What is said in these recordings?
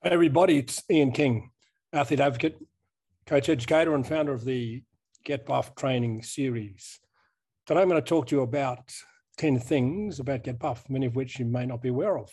Hey everybody, it's Ian King, athlete advocate, coach educator, and founder of the Get Buff training series. Today I'm going to talk to you about 10 things about Get Buff, many of which you may not be aware of.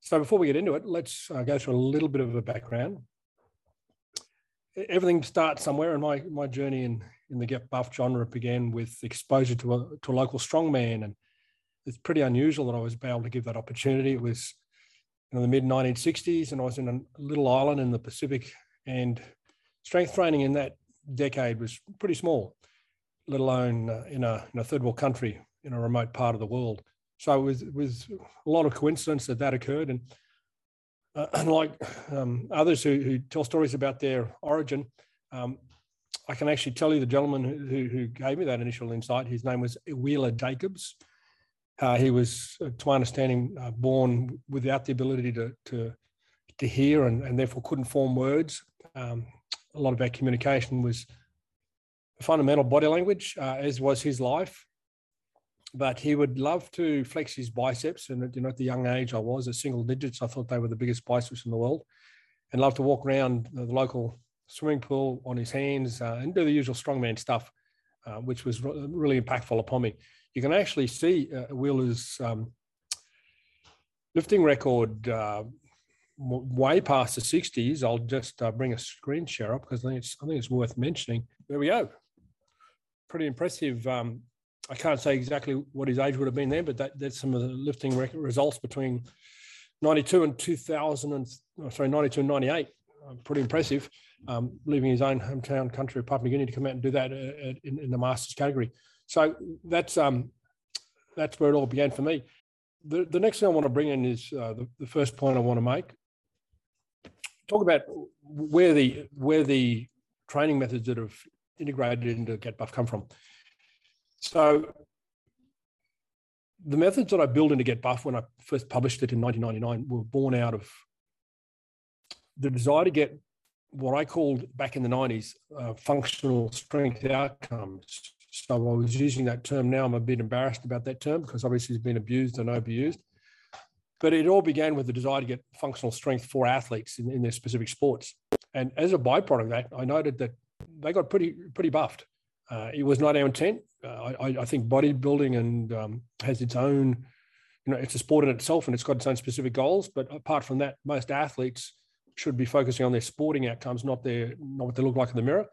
So before we get into it, let's uh, go through a little bit of a background. Everything starts somewhere, and my, my journey in, in the Get Buff genre began with exposure to a, to a local strongman. And it's pretty unusual that I was able to give that opportunity. It was in the mid 1960s, and I was in a little island in the Pacific, and strength training in that decade was pretty small, let alone uh, in, a, in a third world country in a remote part of the world. So it was, it was a lot of coincidence that that occurred, and uh, unlike um, others who, who, tell stories about their origin, um, I can actually tell you the gentleman who, who, gave me that initial insight. His name was Wheeler Jacobs. Uh, he was, uh, to my understanding, uh, born without the ability to to, to hear and, and therefore couldn't form words. Um, a lot of our communication was fundamental body language, uh, as was his life. But he would love to flex his biceps, and you know, at the young age I was at single digits, I thought they were the biggest biceps in the world, and love to walk around the local swimming pool on his hands uh, and do the usual strongman stuff, uh, which was really impactful upon me you can actually see uh, Wheeler's um, lifting record uh, way past the 60s. I'll just uh, bring a screen share up because I think it's I think it's worth mentioning. There we go. Pretty impressive. Um, I can't say exactly what his age would have been then, but that, that's some of the lifting results between 92 and 2000 and oh, sorry 92 and 98. Uh, pretty impressive. Um, leaving his own hometown country of Papua New Guinea to come out and do that uh, in, in the masters category. So that's um, that's where it all began for me. The, the next thing I want to bring in is uh, the, the first point I want to make. Talk about where the where the training methods that have integrated into Get Buff come from. So the methods that I built into Get Buff when I first published it in 1999 were born out of the desire to get what I called back in the 90s uh, functional strength outcomes so I was using that term now. I'm a bit embarrassed about that term because obviously it's been abused and overused. But it all began with the desire to get functional strength for athletes in, in their specific sports. And as a byproduct of that, I noted that they got pretty pretty buffed. Uh, it was not our intent. Uh, I, I, think bodybuilding and um, has its own, you know, it's a sport in itself and it's got its own specific goals. But apart from that, most athletes should be focusing on their sporting outcomes, not their not what they look like in the mirror.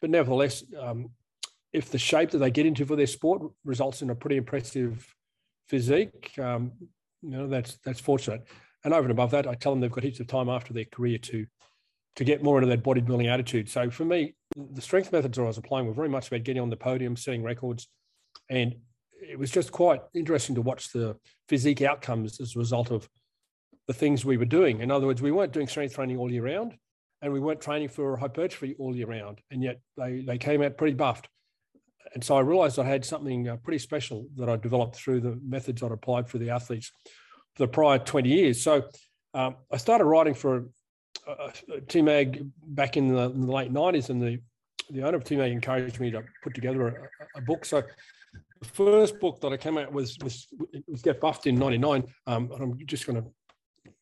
But nevertheless, um, if the shape that they get into for their sport results in a pretty impressive physique, um, you know, that's that's fortunate. And over and above that, I tell them they've got heaps of time after their career to to get more into that bodybuilding attitude. So for me, the strength methods I was applying were very much about getting on the podium, setting records, and it was just quite interesting to watch the physique outcomes as a result of the things we were doing. In other words, we weren't doing strength training all year round, and we weren't training for hypertrophy all year round, and yet they they came out pretty buffed and so I realized I had something uh, pretty special that I developed through the methods I'd applied for the athletes for the prior 20 years. So um, I started writing for uh, TMAG back in the, in the, late 90s, and the, the owner of TMAG encouraged me to put together a, a, book. So the first book that I came out with was, was Get Buffed in 99. Um, and I'm just going to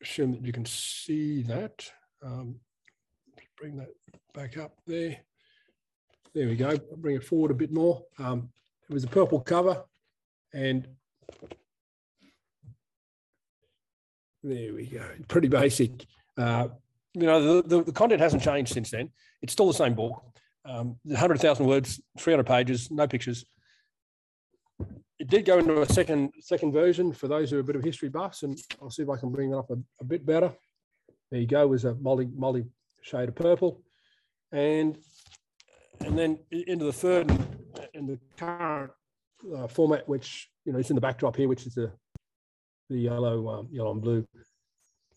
assume that you can see that. Um, bring that back up there. There we go. bring it forward a bit more. Um, it was a purple cover and there we go. Pretty basic. Uh, you know, the, the, the, content hasn't changed since then. It's still the same book. Um, 100,000 words, 300 pages, no pictures. It did go into a second second version for those who are a bit of history buffs, and I'll see if I can bring that up a, a bit better. There you go, was a molly molly shade of purple, and and then into the third and the current uh, format, which you know is in the backdrop here, which is the the yellow, um, yellow and blue,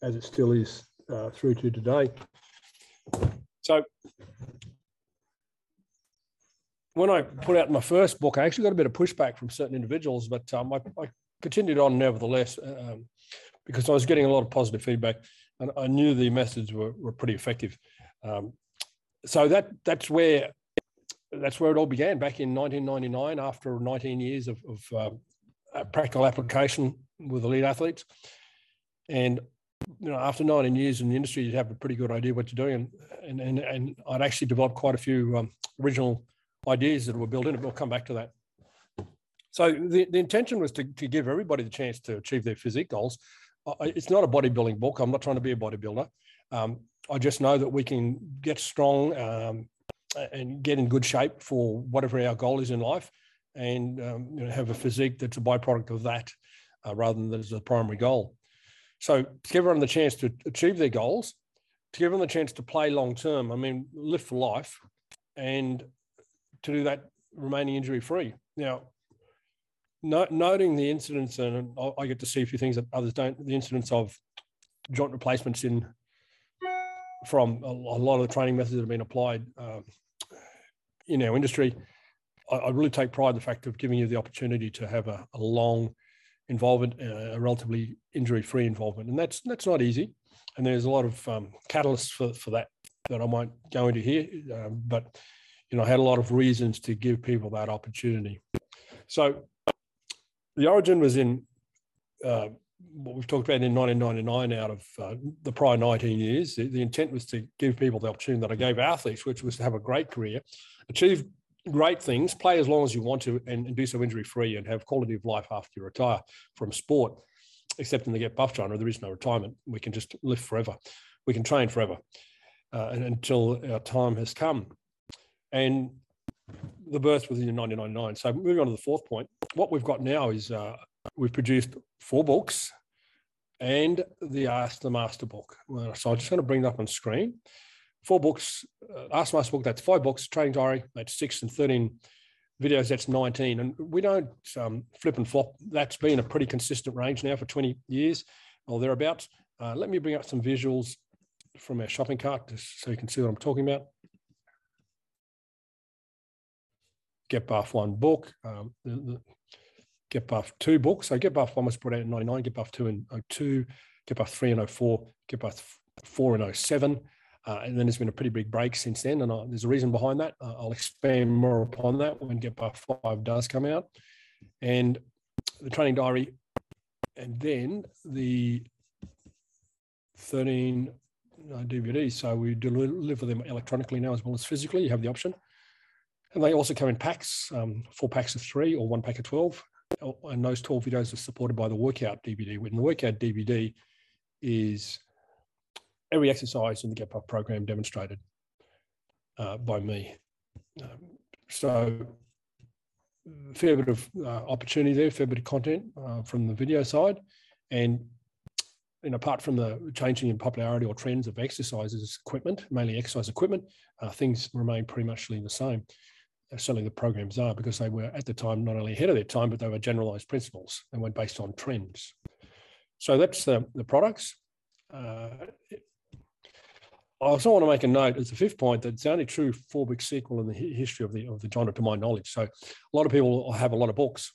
as it still is uh, through to today. So when I put out my first book, I actually got a bit of pushback from certain individuals, but um, I, I, continued on nevertheless um, because I was getting a lot of positive feedback, and I knew the methods were, were pretty effective. Um, so that that's where that's where it all began back in 1999 after 19 years of, of uh, practical application with elite athletes. And you know, after 19 years in the industry, you have a pretty good idea what you're doing. And, and, and I'd actually developed quite a few um, original ideas that were built in it. We'll come back to that. So the, the intention was to, to give everybody the chance to achieve their physique goals. It's not a bodybuilding book. I'm not trying to be a bodybuilder. Um, I just know that we can get strong um, and get in good shape for whatever our goal is in life and um, you know, have a physique that's a byproduct of that uh, rather than as a primary goal. So to give everyone the chance to achieve their goals, to give them the chance to play long term, I mean, live for life, and to do that remaining injury free. Now, no, noting the incidents, and I get to see a few things that others don't, the incidents of joint replacements in from a, lot of the training methods that have been applied um, in our industry. I, I, really take pride in the fact of giving you the opportunity to have a, a long involvement, uh, a relatively injury-free involvement, and that's that's not easy. And there's a lot of um, catalysts for, for that that I won't go into here, um, but you know, I had a lot of reasons to give people that opportunity. So the origin was in uh, what we've talked about in 1999 out of uh, the prior 19 years. The, the, intent was to give people the opportunity that I gave athletes, which was to have a great career, achieve great things, play as long as you want to, and, and do so injury free and have quality of life after you retire from sport. Except in the Get Buff genre, there is no retirement. We can just live forever. We can train forever uh, and, until our time has come. And the birth was in 1999. So moving on to the fourth point, what we've got now is uh, we've produced four books and the Ask the Master book. So I'm just going to bring that up on screen four books, uh, Ask the Master book, that's five books, training diary, that's six and 13 videos, that's 19. And we don't um, flip and flop. That's been a pretty consistent range now for 20 years or thereabouts. Uh, let me bring up some visuals from our shopping cart just so you can see what I'm talking about. Get Buff one book, um, the, the Get Buff two books. So Get Buff one was put out in 99, Get Buff two in 02, Get Buff three in 04, Get Buff four in 07. Uh, and then there's been a pretty big break since then, and I, there's a reason behind that. Uh, I'll expand more upon that when Get Buff 5 does come out. And the training diary, and then the 13 uh, DVDs. So we deliver them electronically now as well as physically. You have the option. And they also come in packs, um, four packs of three or one pack of 12. And those 12 videos are supported by the workout DVD. When the workout DVD is every exercise in the Get Buff program demonstrated uh, by me. Um, so fair bit of uh, opportunity there, fair bit of content uh, from the video side. And and apart from the changing in popularity or trends of exercises equipment, mainly exercise equipment, uh, things remain pretty much the same. Certainly the programs are because they were at the time not only ahead of their time, but they were generalized principles and were based on trends. So that's the, the products. Uh, I also want to make a note as a fifth point that it's the only true four book sequel in the history of the of the genre, to my knowledge. So a lot of people have a lot of books,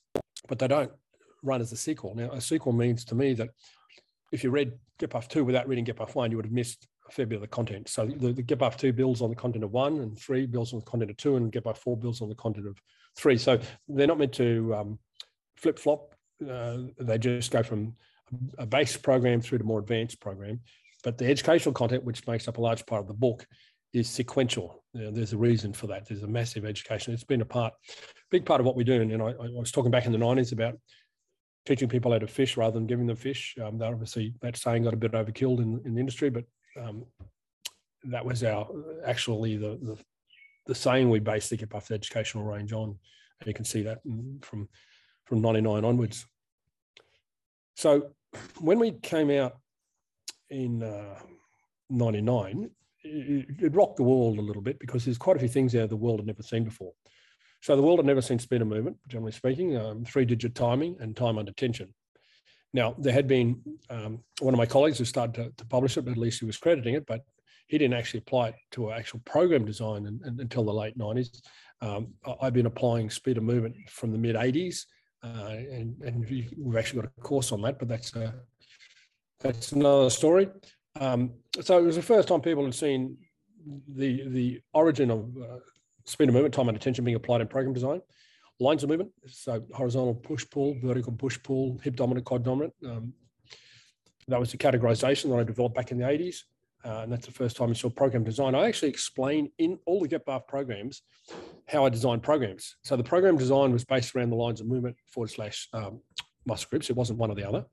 but they don't run as a sequel. Now, a sequel means to me that if you read Get Buff 2 without reading Get Buff 1, you would have missed fair bit of the content. So the, the Get Buff 2 builds on the content of 1, and 3 builds on the content of 2, and Get Buff 4 builds on the content of 3. So they're not meant to um, flip flop. Uh, they just go from a base program through to more advanced program. But the educational content, which makes up a large part of the book, is sequential. Know, there's a reason for that. There's a massive education. It's been a part, big part of what we're doing. And I, I was talking back in the 90s about teaching people how to fish rather than giving them fish. Um, obviously that saying got a bit overkilled in, in the industry, but um, that was our actually the, the, the saying we based the Get Buff educational range on. And you can see that from from 99 onwards. So when we came out in uh, 99, it, it, rocked the world a little bit because there's quite a few things there the world had never seen before. So the world had never seen speed of movement, generally speaking, um, three-digit timing and time under tension. Now, there had been um, one of my colleagues who started to, to, publish it, but at least he was crediting it, but he didn't actually apply it to actual program design in, in, until the late 90s. Um, I've been applying speed of movement from the mid 80s, uh, and, and, we've actually got a course on that, but that's uh, that's another story. Um, so it was the first time people had seen the the origin of uh, speed of movement, time under tension being applied in program design. Lines of movement, so horizontal push pull, vertical push pull, hip dominant, quad dominant. Um, that was the categorization that I developed back in the 80s. Uh, and that's the first time I saw program design. I actually explain in all the Get Buff programs how I design programs. So the program design was based around the lines of movement forward slash um, muscle groups. It wasn't one or the other.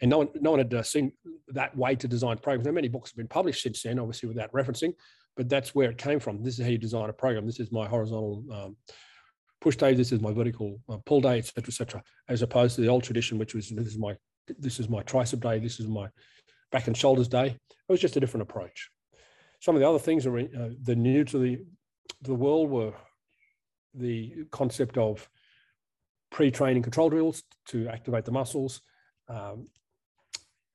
And no one, no one had uh, seen that way to design programs. Now, many books have been published since then, obviously without referencing, but that's where it came from. This is how you design a program. This is my horizontal um, push day. This is my vertical uh, pull day, etc., etc. As opposed to the old tradition, which was this is my this is my tricep day. This is my back and shoulders day. It was just a different approach. Some of the other things are uh, the new to the the world were the concept of pre-training control drills to activate the muscles, um,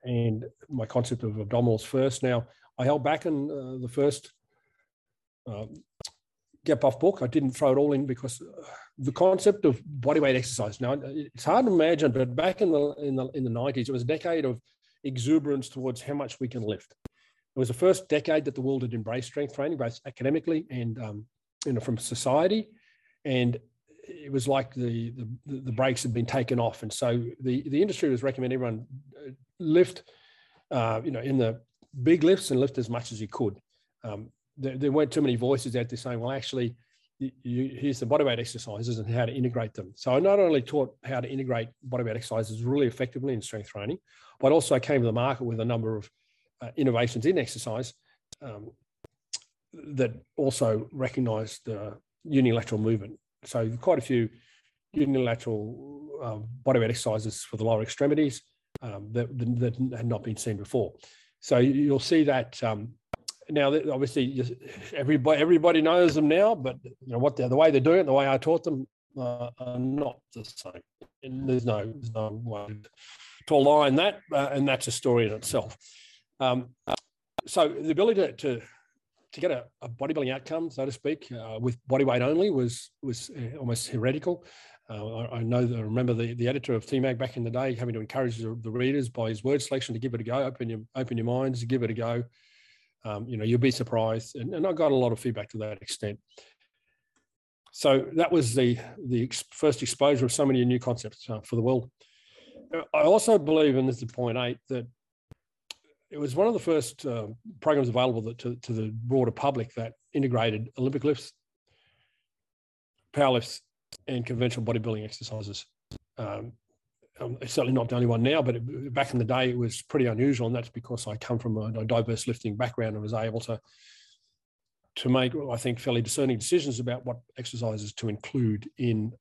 and my concept of abdominals first. Now, I held back in uh, the first uh, Get Buff book. I didn't throw it all in because uh, the concept of bodyweight exercise. Now, it's hard to imagine, but back in the in the in the nineties, it was a decade of exuberance towards how much we can lift. It was the first decade that the world had embraced strength training, both academically and um, you know from society, and it was like the, the the brakes had been taken off, and so the the industry was recommending everyone uh, lift, uh, you know, in the big lifts and lift as much as you could. Um, there, there, weren't too many voices out there saying, well, actually, you, you, here's the bodyweight exercises and how to integrate them. So I not only taught how to integrate bodyweight exercises really effectively in strength training, but also I came to the market with a number of uh, innovations in exercise um, that also recognised the unilateral movement. So quite a few unilateral uh, bodyweight exercises for the lower extremities um, that, that, had not been seen before. So you'll see that um, now. Obviously, everybody everybody knows them now, but you know what the way they're doing it, the way I taught them, uh, are not the same. And there's no there's no way to align that, uh, and that's a story in itself. Um, so the ability to, to, to get a, a, bodybuilding outcome, so to speak, uh, with body weight only was was uh, almost heretical. Uh, I, I, know that I remember the, the editor of TMAG back in the day having to encourage the, the, readers by his word selection to give it a go, open your open your minds, give it a go. Um, you know, you'll be surprised, and, and I got a lot of feedback to that extent. So that was the the ex- first exposure of so many new concepts uh, for the world. I also believe, and this is point eight, that it was one of the first uh, programs available that, to, to the broader public that integrated Olympic lifts, power lifts, and conventional bodybuilding exercises. Um, um, it's certainly not the only one now, but it, back in the day, it was pretty unusual, and that's because I come from a, diverse lifting background and was able to to make, I think, fairly discerning decisions about what exercises to include in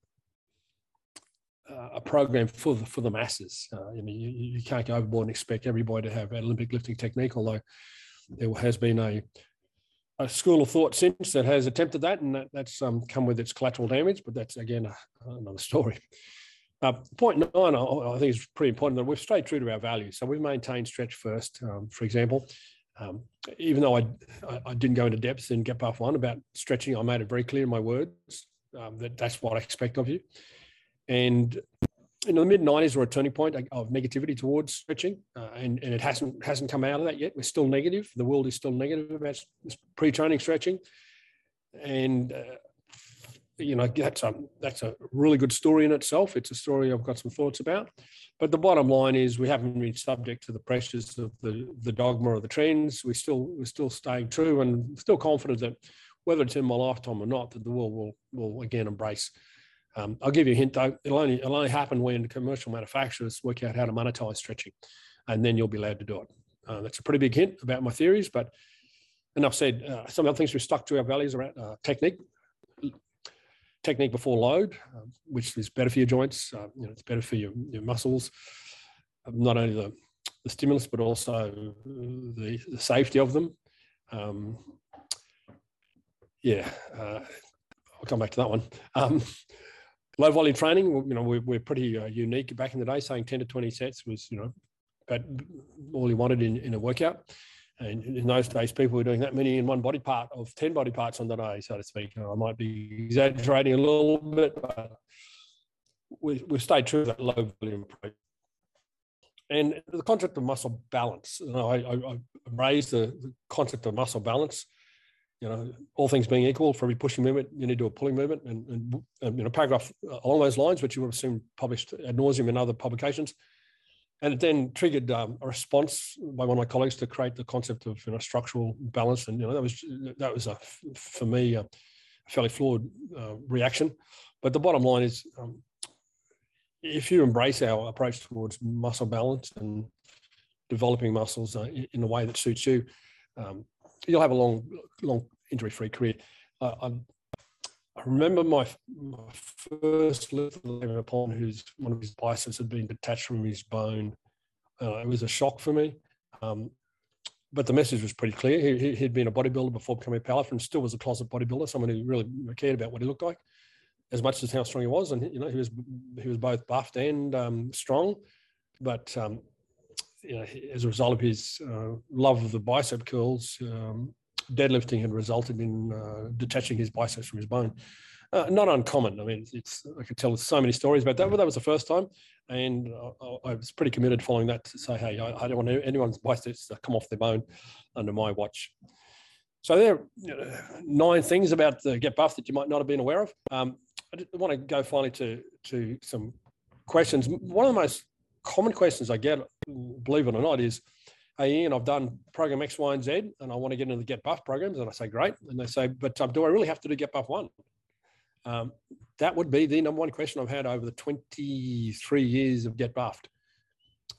uh, a program for the for the masses. Uh, you, you, you, can't go overboard and expect everybody to have an Olympic lifting technique, although there has been a a school of thought since that has attempted that, and that, that's um, come with its collateral damage. But that's again another story. Uh, point nine, I, I, think is pretty important that we've stayed true to our values. So we've maintained stretch first, um, for example. Um, even though I, I, didn't go into depth in Get Buff One about stretching, I made it very clear in my words um, that that's what I expect of you. And in the mid 90s were a turning point of negativity towards stretching, uh, and, and it hasn't hasn't come out of that yet. We're still negative. The world is still negative about pre-training stretching, and uh, you know that's a that's a really good story in itself. It's a story I've got some thoughts about, but the bottom line is we haven't been subject to the pressures of the the dogma or the trends. We still we're still staying true and still confident that whether it's in my lifetime or not, that the world will will again embrace um, I'll give you a hint though. It'll only it'll only happen when commercial manufacturers work out how to monetize stretching, and then you'll be allowed to do it. Uh, that's a pretty big hint about my theories, but enough said. Uh, some other things we stuck to our values around uh, technique, technique before load, um, which is better for your joints. Uh, you know, it's better for your, your muscles. Um, not only the, the stimulus, but also the, the safety of them. Um, yeah, uh, I'll come back to that one. Um, low volume training, you know, we're, we're pretty uh, unique back in the day, saying 10 to 20 sets was, you know, about all you wanted in, in a workout. And in those days, people were doing that many in one body part of 10 body parts on the day, so to speak. I might be exaggerating a little bit, but we, we stayed true to that low volume approach. And the concept of muscle balance, you know, I, I, I raised the, the concept of muscle balance you know, all things being equal, for every pushing movement, you need to do a pulling movement, and, and, and you know, paragraph uh, along those lines, which you would have seen published ad nauseum in other publications. And it then triggered um, a response by one of my colleagues to create the concept of you know, structural balance, and you know that was that was a for me a fairly flawed uh, reaction. But the bottom line is, um, if you embrace our approach towards muscle balance and developing muscles uh, in a way that suits you, um, you'll have a long, long injury-free career. I, I, I remember my, my first little upon whose one of his biceps had been detached from his bone. Uh, it was a shock for me. Um, but the message was pretty clear. He, had been a bodybuilder before becoming a powerlifter and still was a closet bodybuilder, someone who really cared about what he looked like as much as how strong he was. And, you know, he was, he was both buffed and um, strong, but, um, you know, as a result of his uh, love of the bicep curls, um, deadlifting had resulted in uh, detaching his biceps from his bone. Uh, not uncommon. I mean, it's I could tell so many stories about that, but that was the first time, and I, I was pretty committed following that to say, hey, I, I, don't want anyone's biceps to come off their bone under my watch. So there are nine things about the Get Buff that you might not have been aware of. Um, I want to go finally to to some questions. One of the most common questions I get, believe it or not, is hey, Ian, I've done program X, Y, and Z, and I want to get into the Get Buff programs. And I say, great. And they say, but um, do I really have to do Get Buff one? Um, that would be the number one question I've had over the 23 years of Get Buffed.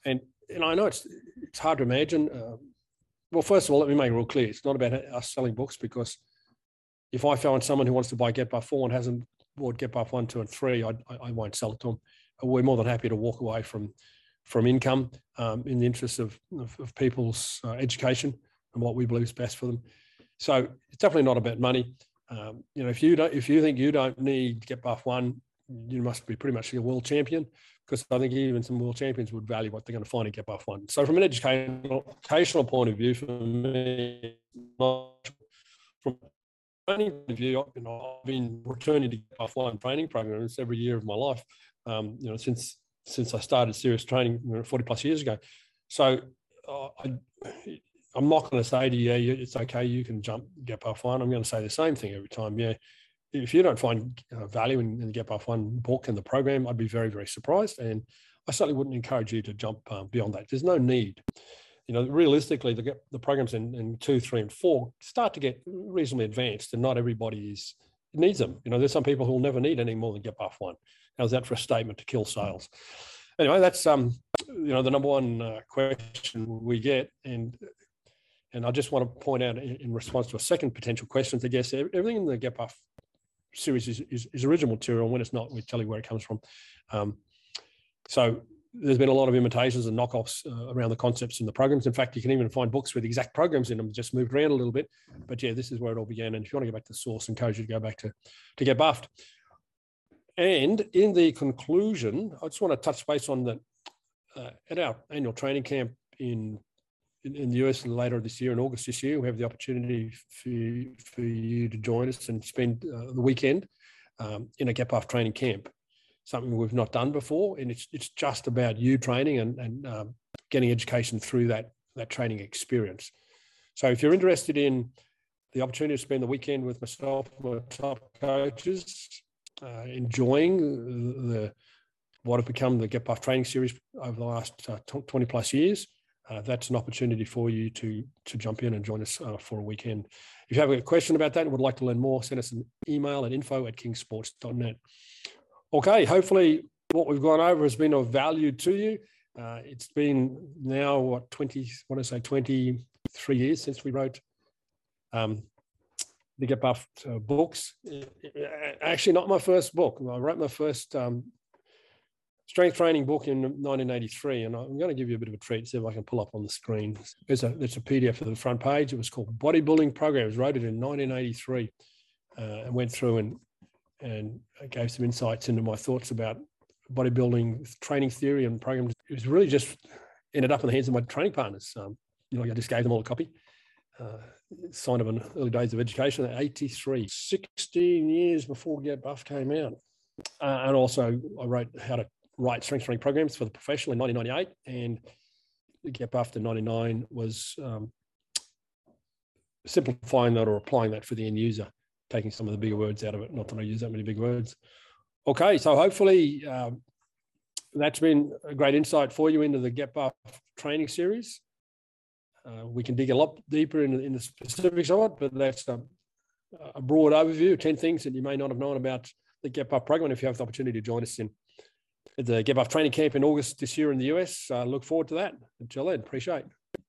And, and I know it's, it's hard to imagine. Uh, well, first of all, let me make it real clear. It's not about us selling books because if I find someone who wants to buy Get Buff 4 and hasn't bought Get Buff 1, 2, and 3, I, I, I won't sell it to them. We're more than happy to walk away from from income um, in the interest of, of, of people's uh, education and what we believe is best for them. So it's definitely not about money. Um, you know, if you don't, if you think you don't need Get Buff One, you must be pretty much a world champion because I think even some world champions would value what they're going to find in Get Buff One. So from an educational, educational point of view, for me, from training point of view, you know, I've been returning to Get Buff One training programs every year of my life. Um, you know, since since I started serious training 40 plus years ago. So uh, I, I'm not going to say to you, yeah, it's okay, you can jump Get Buff One. I'm going to say the same thing every time. Yeah, if you don't find uh, value in, in the Get Buff One book and the program, I'd be very, very surprised. And I certainly wouldn't encourage you to jump um, beyond that. There's no need. You know, realistically, the, the programs in, in two, three, and four start to get reasonably advanced, and not everybody is needs them. You know, there's some people who will never need any more than Get Buff One. How's that for a statement to kill sales? Anyway, that's um, you know, the number one uh, question we get, and and I just want to point out in, in, response to a second potential question that yes, everything in the Buff series is, is, is original material. When it's not, we tell you where it comes from. Um, so there's been a lot of imitations and knockoffs uh, around the concepts and the programs. In fact, you can even find books with exact programs in them, just moved around a little bit. But yeah, this is where it all began. And if you want to go back to the source, I encourage you to go back to to get buffed. And in the conclusion, I just want to touch base on that uh, at our annual training camp in, in, in the US later this year, in August this year, we have the opportunity for you, for you to join us and spend uh, the weekend um, in a Get Buff training camp. Something we've not done before, and it's it's just about you training and and um, getting education through that that training experience. So if you're interested in the opportunity to spend the weekend with myself, my top coaches, uh, enjoying the what have become the Get Buff training series over the last uh, 20 plus years, uh, that's an opportunity for you to to jump in and join us uh, for a weekend. If you have a question about that and would like to learn more, send us an email at info at kingsports.net. Okay, hopefully what we've gone over has been of value to you. Uh, it's been now what 20, what I say, 23 years since we wrote um, the Get Buffed uh, books. Actually, not my first book. I wrote my first um, strength training book in 1983, and I'm going to give you a bit of a treat. See if I can pull up on the screen. There's a there's a PDF of the front page. It was called Bodybuilding Programs. Wrote it in 1983, uh, and went through and and gave some insights into my thoughts about bodybuilding training theory and programs. It was really just ended up in the hands of my training partners. Um, you know, I just gave them all a copy. Uh, sign of an early days of education at 83, 16 years before Get Buff came out. Uh, and also, I wrote how to write strength training programs for the professional in 1998, and Get Buffed in 99 was um, simplifying that or applying that for the end user, taking some of the bigger words out of it. Not that I use that many big words. Okay, so hopefully um, that's been a great insight for you into the Get Buff training series. Uh, we can dig a lot deeper in, in the specifics of it, but that's a, a, broad overview 10 things that you may not have known about the Get Buff program if you have the opportunity to join us in the Get Buff training camp in August this year in the US. Uh, look forward to that. Until then, appreciate